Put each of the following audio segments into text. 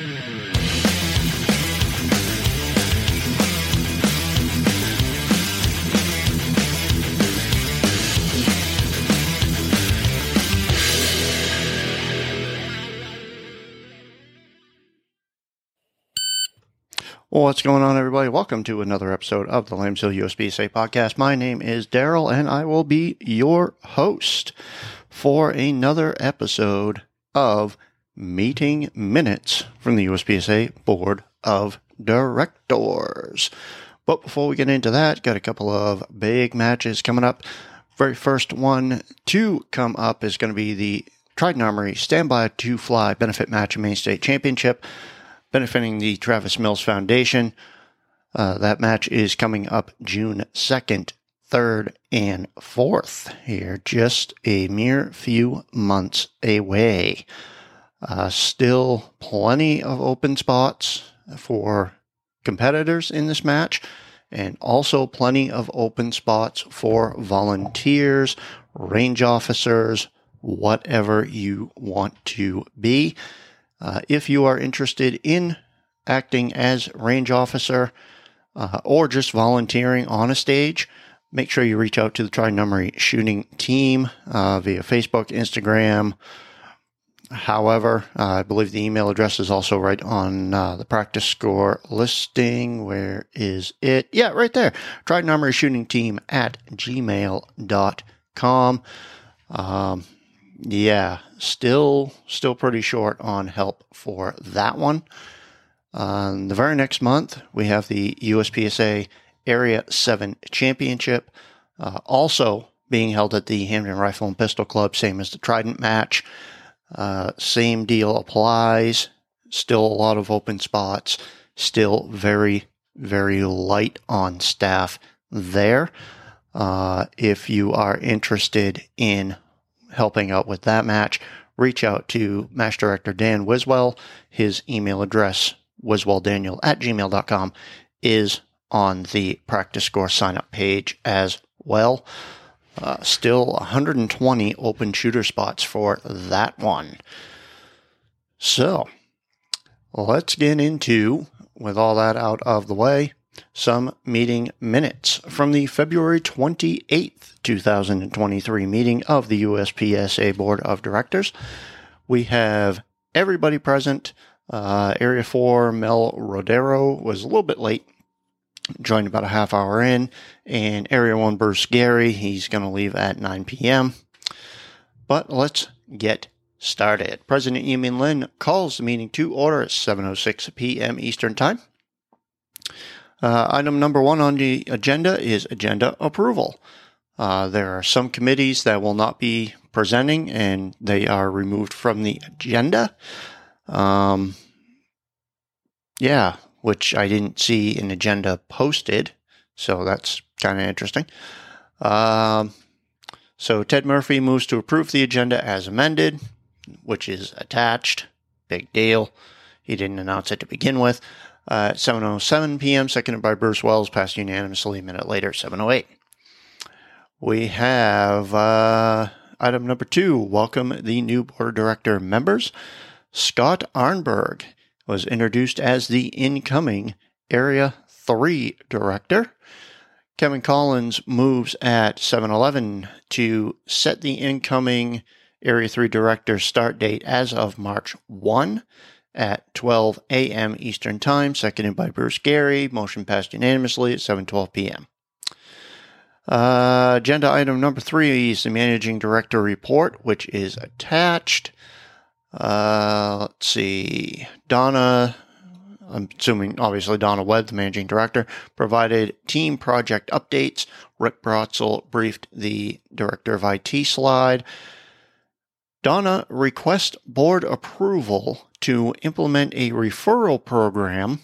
What's going on, everybody? Welcome to another episode of the Lambs Hill USPSA podcast. My name is Daryl, and I will be your host for another episode of Meeting Minutes from the USPSA Board of Directors. But before we get into that, got a couple of big matches coming up. Very first one to come up is going to be the Trident Armory Standby to Fly Benefit Match Maine State Championship benefiting the Travis Mills Foundation. Uh, that match is coming up June 2nd, 3rd, and 4th here, just a mere few months away. Uh, still plenty of open spots for competitors in this match, and also plenty of open spots for volunteers, range officers, whatever you want to be. Uh, if you are interested in acting as range officer uh, or just volunteering on a stage, make sure you reach out to the Armory shooting team uh, via Facebook, Instagram. However, uh, I believe the email address is also right on uh, the practice score listing. Where is it? Yeah, right there. Trident Armory shooting team at gmail.com. Um, yeah, still still pretty short on help for that one. Uh, the very next month, we have the USPSA Area 7 Championship, uh, also being held at the Hampton Rifle and Pistol Club, same as the Trident match. Uh, same deal applies. Still a lot of open spots. Still very, very light on staff there. Uh, if you are interested in helping out with that match, reach out to match director Dan Wiswell. His email address, wiswelldaniel at gmail.com, is on the practice score sign up page as well. Uh, still 120 open shooter spots for that one. So let's get into, with all that out of the way, some meeting minutes from the February 28th, 2023 meeting of the USPSA Board of Directors. We have everybody present. Uh, Area 4, Mel Rodero was a little bit late, joined about a half hour in. And Area 1, Bruce Gary, he's going to leave at 9 p.m. But let's get started. President Yi Min Lin calls the meeting to order at 7.06 p.m. Eastern Time. Uh, item number one on the agenda is agenda approval. Uh, there are some committees that will not be presenting and they are removed from the agenda. Um, yeah, which I didn't see an agenda posted. So that's kind of interesting. Um, so Ted Murphy moves to approve the agenda as amended, which is attached. Big deal. He didn't announce it to begin with uh, 7.07 p.m., seconded by Bruce Wells, passed unanimously a minute later, 7.08. We have uh, item number two, welcome the new board director members. Scott Arnberg was introduced as the incoming Area 3 director. Kevin Collins moves at 7:11 to set the incoming Area 3 director start date as of March 1 at 12 a.m. Eastern Time, seconded by Bruce Gary. Motion passed unanimously at 7:12 p.m. Uh, agenda item number three is the managing director report, which is attached. Uh, let's see, Donna. I'm assuming, obviously, Donna Webb, the managing director, provided team project updates. Rick Brotzel briefed the director of IT slide. Donna requests board approval to implement a referral program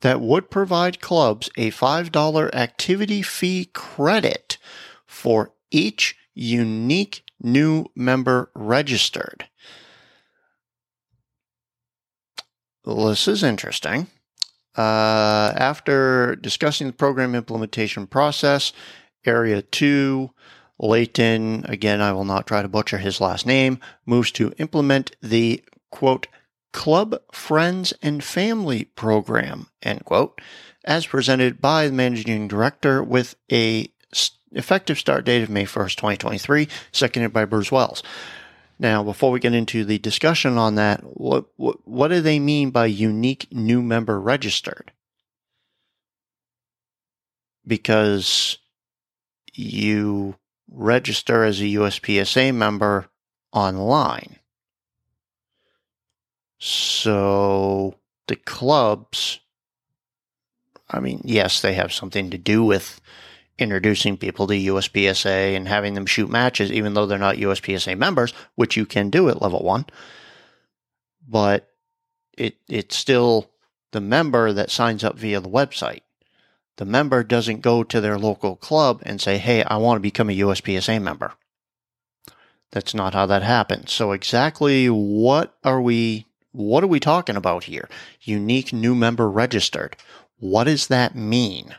that would provide clubs a $5 activity fee credit for each unique new member registered. This is interesting. Uh, after discussing the program implementation process, Area 2 Leighton, again, I will not try to butcher his last name, moves to implement the quote Club Friends and Family Program, end quote, as presented by the managing director with a effective start date of May 1st, 2023, seconded by Bruce Wells. Now, before we get into the discussion on that, what, what, what do they mean by unique new member registered? Because you register as a USPSA member online. So the clubs, I mean, yes, they have something to do with introducing people to USPSA and having them shoot matches, even though they're not USPSA members, which you can do at level one. But it it's still the member that signs up via the website. The member doesn't go to their local club and say, "Hey, I want to become a USPSA member." That's not how that happens. So exactly what are we what are we talking about here? Unique new member registered. What does that mean?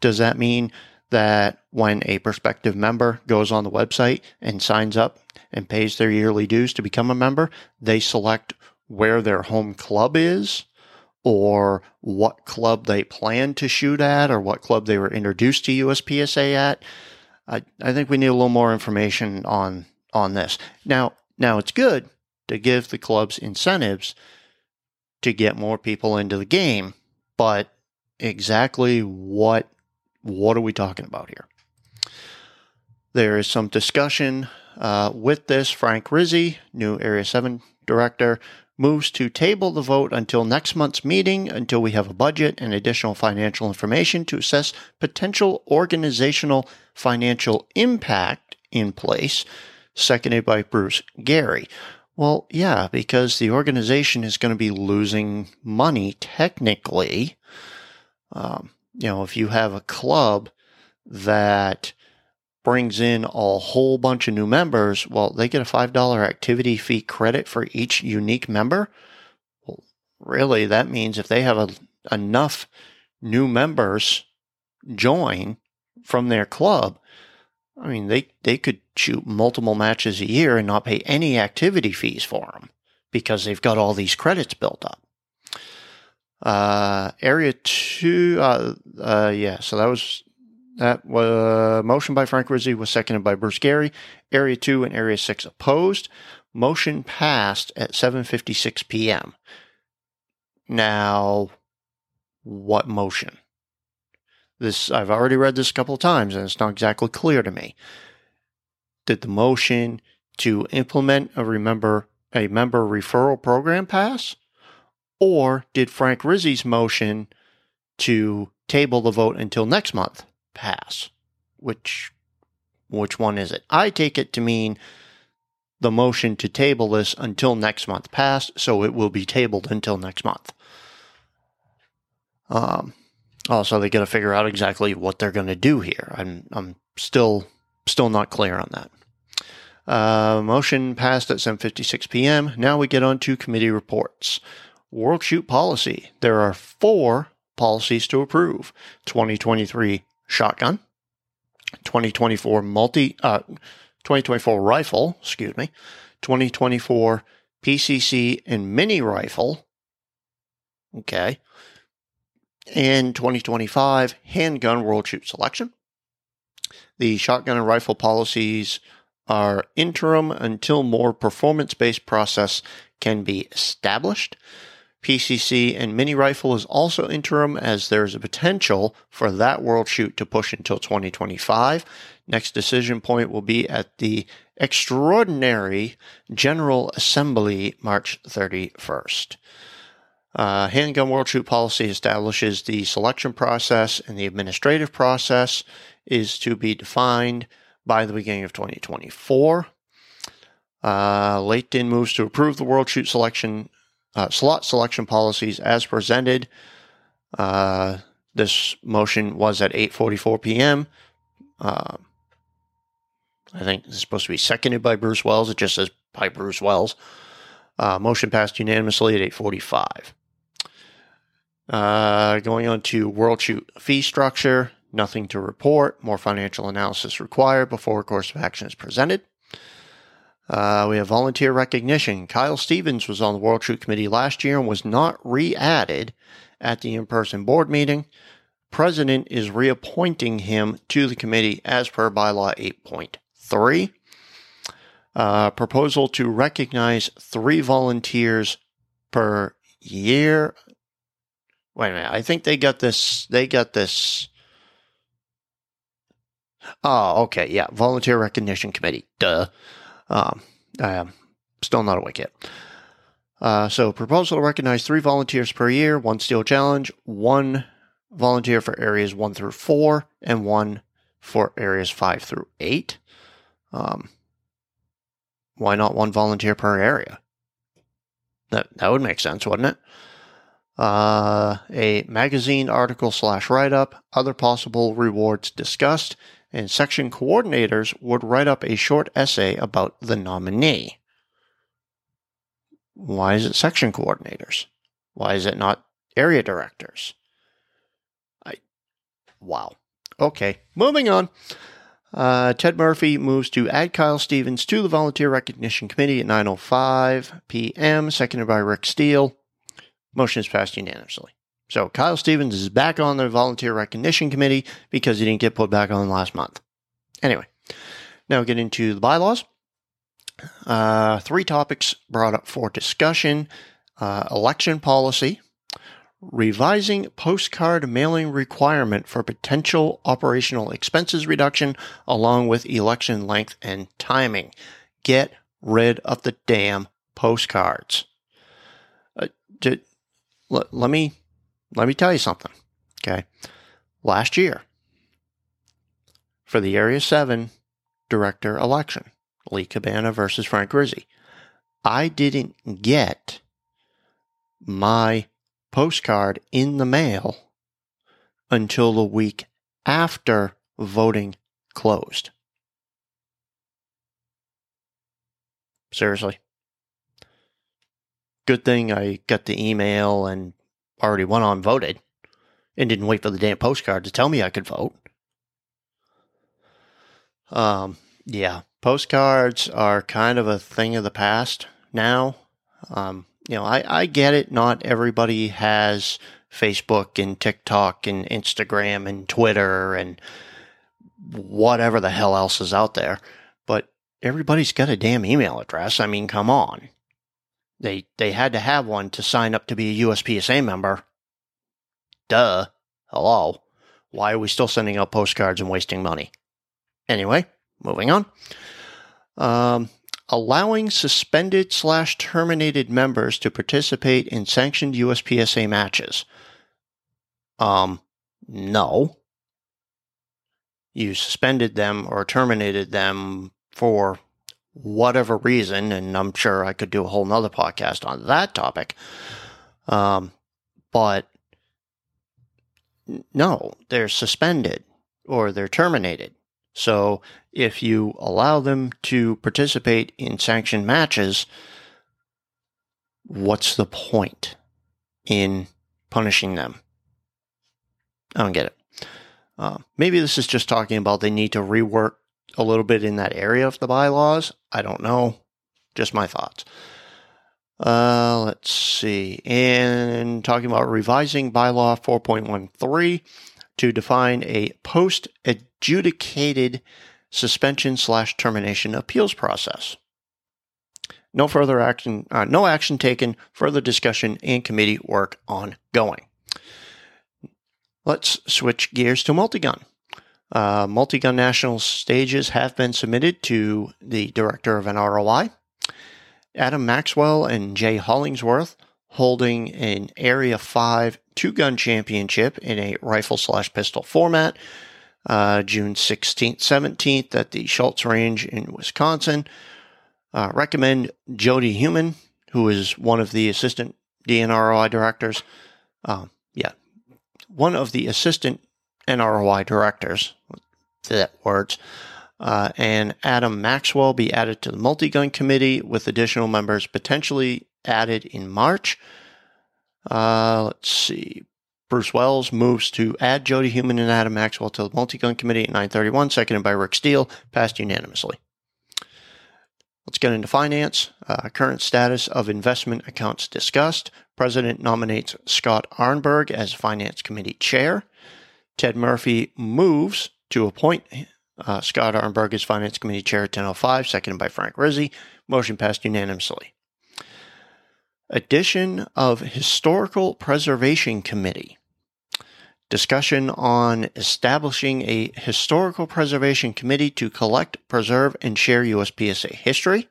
Does that mean that when a prospective member goes on the website and signs up and pays their yearly dues to become a member, they select where their home club is or what club they plan to shoot at or what club they were introduced to USPSA at? I, I think we need a little more information on on this. Now, now it's good to give the clubs incentives to get more people into the game, but exactly what what are we talking about here? There is some discussion uh, with this. Frank Rizzi, new Area 7 director, moves to table the vote until next month's meeting until we have a budget and additional financial information to assess potential organizational financial impact in place, seconded by Bruce Gary. Well, yeah, because the organization is going to be losing money technically. Um, you know, if you have a club that brings in a whole bunch of new members, well, they get a $5 activity fee credit for each unique member. Well, really, that means if they have a, enough new members join from their club, I mean, they, they could shoot multiple matches a year and not pay any activity fees for them because they've got all these credits built up. Uh, area two, uh, uh, yeah, so that was that was motion by Frank Rizzi was seconded by Bruce Gary. Area two and area six opposed. Motion passed at 7:56 p.m. Now, what motion? This I've already read this a couple of times, and it's not exactly clear to me. Did the motion to implement a remember a member referral program pass? Or did Frank Rizzi's motion to table the vote until next month pass? Which which one is it? I take it to mean the motion to table this until next month passed, so it will be tabled until next month. Um, also, they got to figure out exactly what they're going to do here. I'm I'm still still not clear on that. Uh, motion passed at 7:56 p.m. Now we get on to committee reports. World Shoot Policy. There are four policies to approve 2023 shotgun, 2024 multi, uh, 2024 rifle, excuse me, 2024 PCC and mini rifle. Okay. And 2025 handgun world shoot selection. The shotgun and rifle policies are interim until more performance based process can be established. PCC and mini rifle is also interim as there's a potential for that world shoot to push until 2025. Next decision point will be at the extraordinary General Assembly March 31st. Uh, handgun world shoot policy establishes the selection process and the administrative process is to be defined by the beginning of 2024. Uh, Layton moves to approve the world shoot selection uh, slot selection policies as presented. Uh, this motion was at 8:44 p.m. Uh, I think it's supposed to be seconded by Bruce Wells. It just says by Bruce Wells. Uh, motion passed unanimously at 8:45. Uh, going on to World Shoot fee structure. Nothing to report. More financial analysis required before a course of action is presented. Uh, we have volunteer recognition. Kyle Stevens was on the World Shoot Committee last year and was not re added at the in person board meeting. President is reappointing him to the committee as per bylaw 8.3. Uh, proposal to recognize three volunteers per year. Wait a minute. I think they got this. They got this. Oh, okay. Yeah. Volunteer Recognition Committee. Duh. Um, I am still not awake yet. Uh, so, proposal to recognize three volunteers per year, one steel challenge, one volunteer for areas one through four, and one for areas five through eight. Um, why not one volunteer per area? That that would make sense, wouldn't it? Uh, a magazine article slash write up, other possible rewards discussed, and section coordinators would write up a short essay about the nominee. Why is it section coordinators? Why is it not area directors? I wow. Okay, moving on. Uh, Ted Murphy moves to add Kyle Stevens to the Volunteer Recognition Committee at 9:05 p.m. Seconded by Rick Steele. Motion is passed unanimously. So Kyle Stevens is back on the Volunteer Recognition Committee because he didn't get put back on last month. Anyway, now get into the bylaws. Uh, three topics brought up for discussion uh, election policy, revising postcard mailing requirement for potential operational expenses reduction, along with election length and timing. Get rid of the damn postcards. Uh, did, let, let me let me tell you something. Okay. Last year, for the Area 7 director election, Lee Cabana versus Frank Rizzi, I didn't get my postcard in the mail until the week after voting closed. Seriously. Good thing I got the email and already went on voted and didn't wait for the damn postcard to tell me I could vote. Um, yeah, postcards are kind of a thing of the past now. Um, you know, I, I get it. Not everybody has Facebook and TikTok and Instagram and Twitter and whatever the hell else is out there, but everybody's got a damn email address. I mean, come on. They they had to have one to sign up to be a USPSA member. Duh. Hello. Why are we still sending out postcards and wasting money? Anyway, moving on. Um, allowing suspended slash terminated members to participate in sanctioned USPSA matches. Um, no. You suspended them or terminated them for whatever reason, and I'm sure I could do a whole nother podcast on that topic. Um, but no, they're suspended or they're terminated. So if you allow them to participate in sanctioned matches, what's the point in punishing them? I don't get it. Uh, maybe this is just talking about they need to rework a little bit in that area of the bylaws. I don't know. Just my thoughts. Uh, let's see. And talking about revising bylaw 4.13 to define a post adjudicated suspension slash termination appeals process. No further action, uh, no action taken, further discussion and committee work ongoing. Let's switch gears to multigun. Uh, multi-gun national stages have been submitted to the director of NROI. Adam Maxwell and Jay Hollingsworth holding an Area 5 two gun championship in a rifle slash pistol format uh, June 16th, 17th at the Schultz Range in Wisconsin. Uh, recommend Jody Human, who is one of the assistant DNROI directors. Uh, yeah, one of the assistant NROI directors, that words, uh, and Adam Maxwell be added to the multi-gun committee with additional members potentially added in March. Uh, let's see. Bruce Wells moves to add Jody Human and Adam Maxwell to the multi-gun committee at 931, seconded by Rick Steele, passed unanimously. Let's get into finance. Uh, current status of investment accounts discussed. President nominates Scott Arnberg as Finance Committee Chair. Ted Murphy moves to appoint uh, Scott Arnberg as Finance Committee Chair at 10.05, seconded by Frank Rizzi. Motion passed unanimously. Addition of Historical Preservation Committee. Discussion on establishing a Historical Preservation Committee to collect, preserve, and share USPSA history.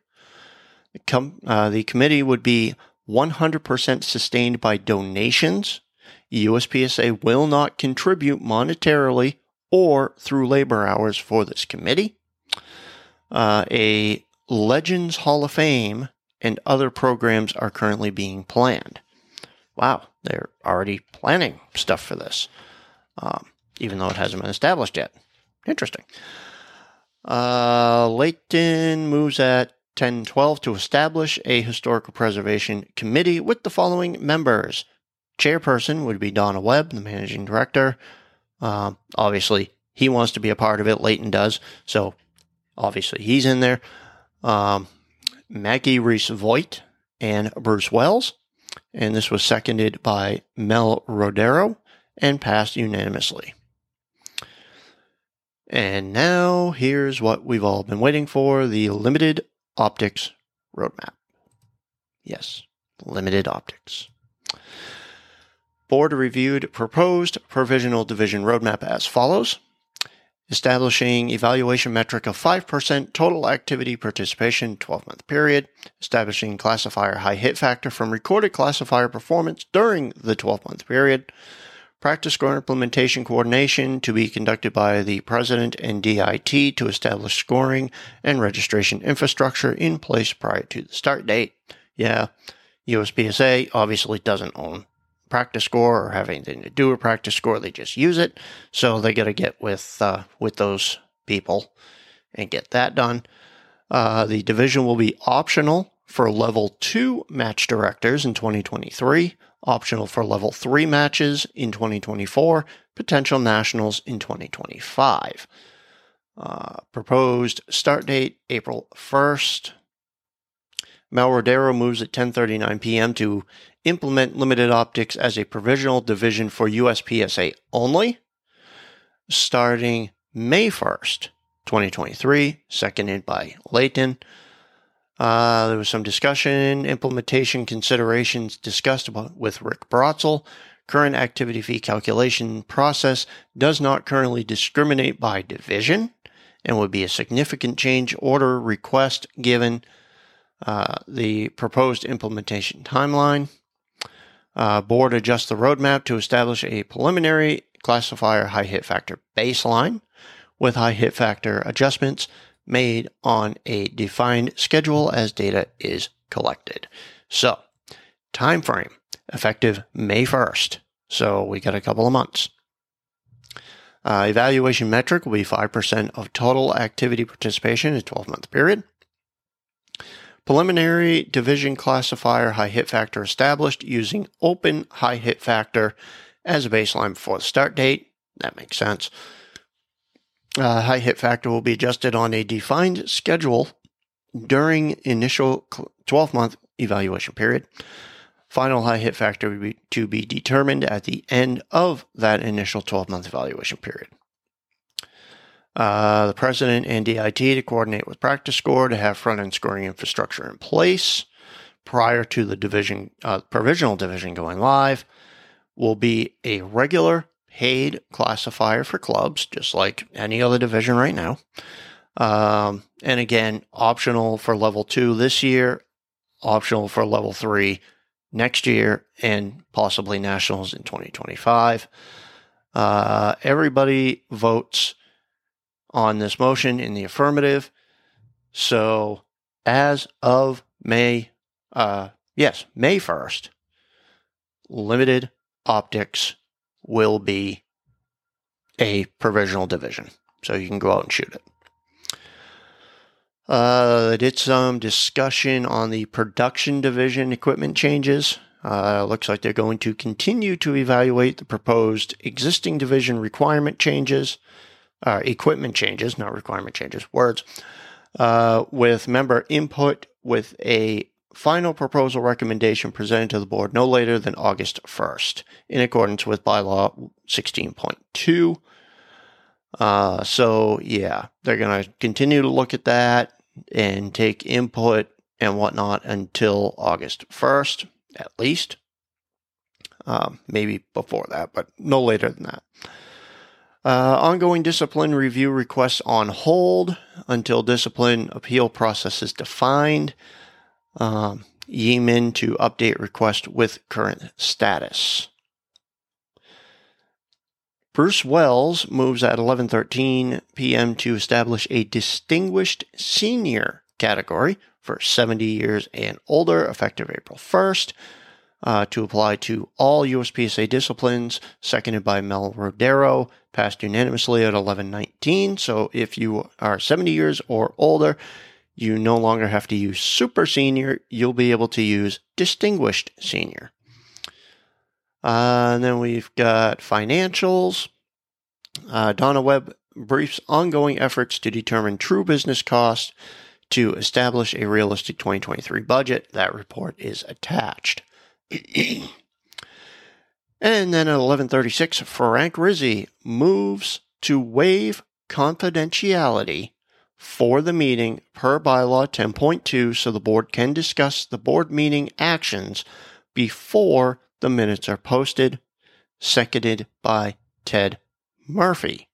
The, com- uh, the committee would be 100% sustained by donations. USPSA will not contribute monetarily or through labor hours for this committee. Uh, a Legends Hall of Fame and other programs are currently being planned. Wow, they're already planning stuff for this, um, even though it hasn't been established yet. Interesting. Uh, Layton moves at 1012 to establish a historical preservation committee with the following members. Chairperson would be Donna Webb, the managing director. Uh, obviously, he wants to be a part of it. Layton does. So, obviously, he's in there. Um, Maggie Reese Voigt and Bruce Wells. And this was seconded by Mel Rodero and passed unanimously. And now here's what we've all been waiting for the limited optics roadmap. Yes, limited optics. Board reviewed proposed provisional division roadmap as follows. Establishing evaluation metric of 5% total activity participation 12 month period, establishing classifier high hit factor from recorded classifier performance during the 12 month period, practice score implementation coordination to be conducted by the president and DIT to establish scoring and registration infrastructure in place prior to the start date. Yeah, USPSA obviously doesn't own practice score or have anything to do with practice score. They just use it. So they got to get with uh, with those people and get that done. Uh, the division will be optional for level two match directors in 2023, optional for level three matches in 2024, potential nationals in 2025. Uh, proposed start date April 1st. Mel moves at 10:39 p.m. to implement limited optics as a provisional division for USPSA only, starting May 1st, 2023, seconded by Layton. Uh, there was some discussion, implementation considerations discussed about, with Rick Brotzel. Current activity fee calculation process does not currently discriminate by division and would be a significant change order request given uh, the proposed implementation timeline. Uh, board adjusts the roadmap to establish a preliminary classifier high hit factor baseline with high hit factor adjustments made on a defined schedule as data is collected. So, time frame effective May 1st. So, we got a couple of months. Uh, evaluation metric will be 5% of total activity participation in a 12 month period. Preliminary division classifier high hit factor established using open high hit factor as a baseline before the start date. That makes sense. Uh, high hit factor will be adjusted on a defined schedule during initial 12 month evaluation period. Final high hit factor to be determined at the end of that initial 12 month evaluation period. Uh, the president and DIT to coordinate with Practice Score to have front end scoring infrastructure in place prior to the division uh, provisional division going live. Will be a regular paid classifier for clubs, just like any other division right now. Um, and again, optional for level two this year, optional for level three next year, and possibly nationals in 2025. Uh, everybody votes on this motion in the affirmative. So, as of May, uh, yes, May 1st, limited optics will be a provisional division. So you can go out and shoot it. Uh, did some discussion on the production division equipment changes. Uh, looks like they're going to continue to evaluate the proposed existing division requirement changes uh, equipment changes, not requirement changes, words. uh, with member input with a final proposal recommendation presented to the board no later than August 1st, in accordance with bylaw 16.2. Uh, so, yeah, they're going to continue to look at that and take input and whatnot until August 1st, at least. Um, maybe before that, but no later than that. Uh, ongoing discipline review requests on hold until discipline appeal process is defined. Um, Yi Min to update request with current status. Bruce Wells moves at 11:13 p.m. to establish a distinguished senior category for 70 years and older, effective April 1st, uh, to apply to all USPSA disciplines, seconded by Mel Rodero, passed unanimously at 1119. So if you are 70 years or older, you no longer have to use super senior, you'll be able to use distinguished senior. Uh, and then we've got financials. Uh, Donna Webb briefs ongoing efforts to determine true business costs to establish a realistic 2023 budget. That report is attached. and then at 11:36, Frank Rizzi moves to waive confidentiality for the meeting per bylaw 10.2 so the board can discuss the board meeting actions before the minutes are posted, seconded by Ted Murphy.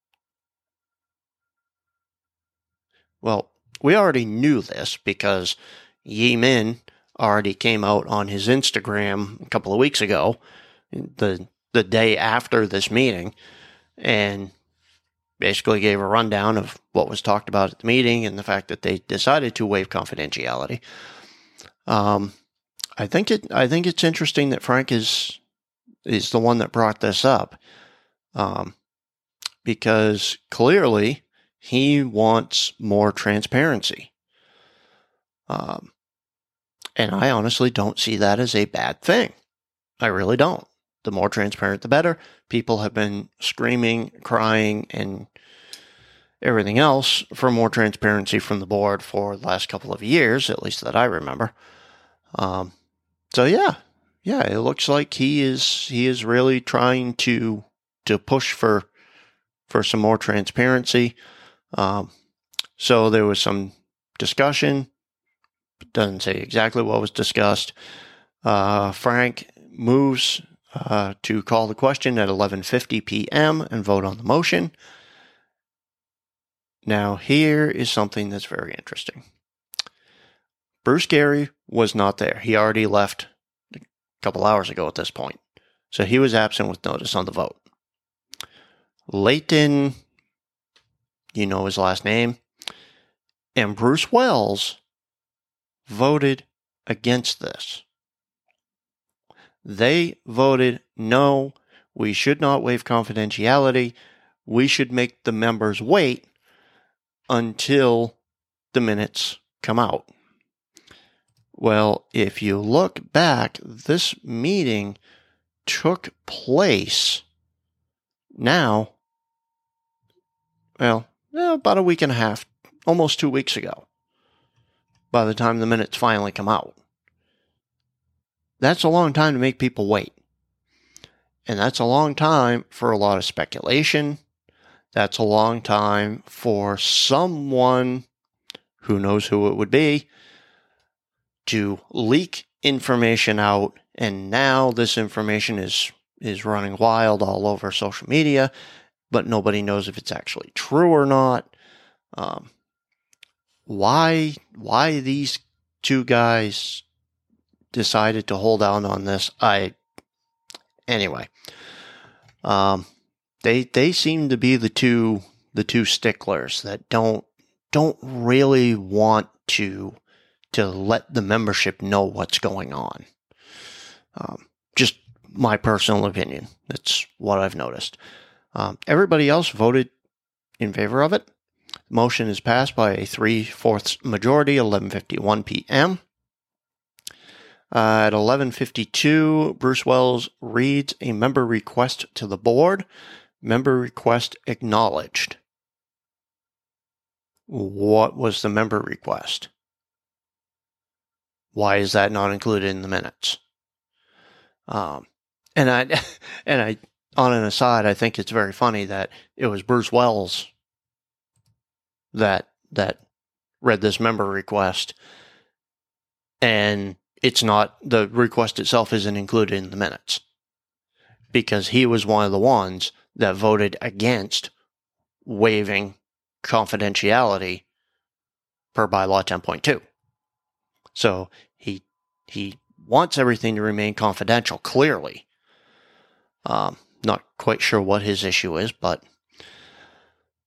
Well, we already knew this because Yi Min already came out on his Instagram a couple of weeks ago, the the day after this meeting, and basically gave a rundown of what was talked about at the meeting and the fact that they decided to waive confidentiality. Um, I think it. I think it's interesting that Frank is is the one that brought this up, um, because clearly he wants more transparency. Um, and I honestly don't see that as a bad thing. I really don't. The more transparent, the better. People have been screaming, crying, and everything else for more transparency from the board for the last couple of years, at least that I remember. Um, so yeah, yeah, it looks like he is he is really trying to to push for for some more transparency. Um, so there was some discussion doesn't say exactly what was discussed. Uh, Frank moves uh, to call the question at 11:50 p.m. and vote on the motion. Now, here is something that's very interesting. Bruce Gary was not there. He already left a couple hours ago at this point. So he was absent with notice on the vote. Leighton, you know his last name, and Bruce Wells voted against this. They voted no, we should not waive confidentiality. We should make the members wait until the minutes come out. Well, if you look back, this meeting took place now, well, eh, about a week and a half, almost two weeks ago by the time the minutes finally come out. That's a long time to make people wait. And that's a long time for a lot of speculation. That's a long time for someone who knows who it would be to leak information out. And now this information is, is running wild all over social media, but nobody knows if it's actually true or not. Um, why why these two guys decided to hold out on this i anyway um they they seem to be the two the two sticklers that don't don't really want to to let the membership know what's going on. Um, just my personal opinion. That's what i've noticed. Um, everybody else voted in favor of it. Motion is passed by a three-fourths majority, 11:51 p.m. Uh, at 11:52, Bruce Wells reads a member request to the board. Member request acknowledged. what was the member request? Why is that not included in the minutes? Um, and I, and I, on an aside, I think it's very funny that it was Bruce Wells that that read this member request, and it's not the request itself isn't included in the minutes because he was one of the ones that voted against waiving confidentiality per bylaw 10.2. So he he wants everything to remain confidential. Clearly, um, not quite sure what his issue is, but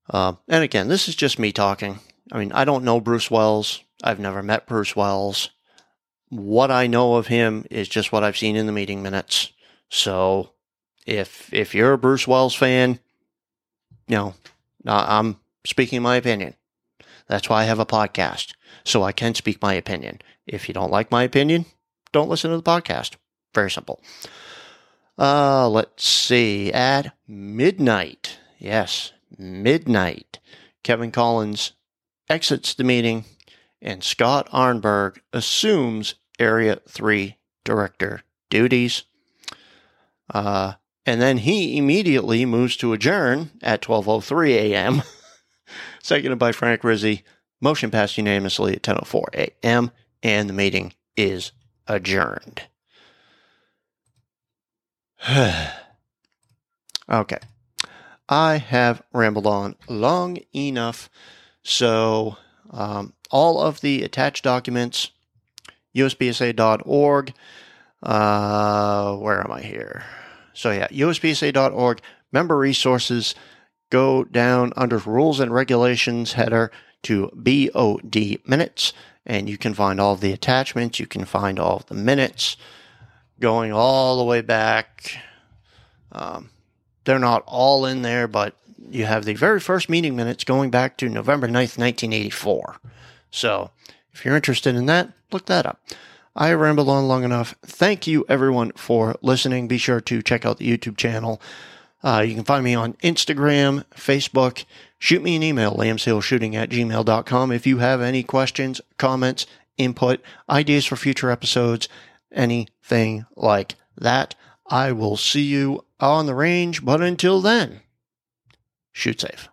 uh, and again, this is just me talking. I mean, I don't know Bruce Wells. I've never met Bruce Wells. What I know of him is just what I've seen in the meeting minutes. So, if if you're a Bruce Wells fan, you know, I'm speaking my opinion. That's why I have a podcast, so I can speak my opinion. If you don't like my opinion, don't listen to the podcast. Very simple. Uh, let's see. At midnight, yes, midnight, Kevin Collins exits the meeting and Scott Arnberg assumes Area 3 director duties. Uh, and then he immediately moves to adjourn at 12.03 a.m., seconded by Frank Rizzi. Motion passed unanimously at 10.04 a.m., and the meeting is adjourned. okay. I have rambled on long enough. So, um, all of the attached documents, uspsa.org. Uh, where am I here? So, yeah, uspsa.org, member resources, go down under rules and regulations header to BOD minutes, and you can find all the attachments. You can find all the minutes going all the way back. Um, they're not all in there, but you have the very first meeting minutes going back to November 9th, 1984. So if you're interested in that, look that up. I rambled on long enough. Thank you, everyone, for listening. Be sure to check out the YouTube channel. Uh, you can find me on Instagram, Facebook. Shoot me an email, lambshillshooting at gmail.com. If you have any questions, comments, input, ideas for future episodes, anything like that. I will see you on the range, but until then, shoot safe.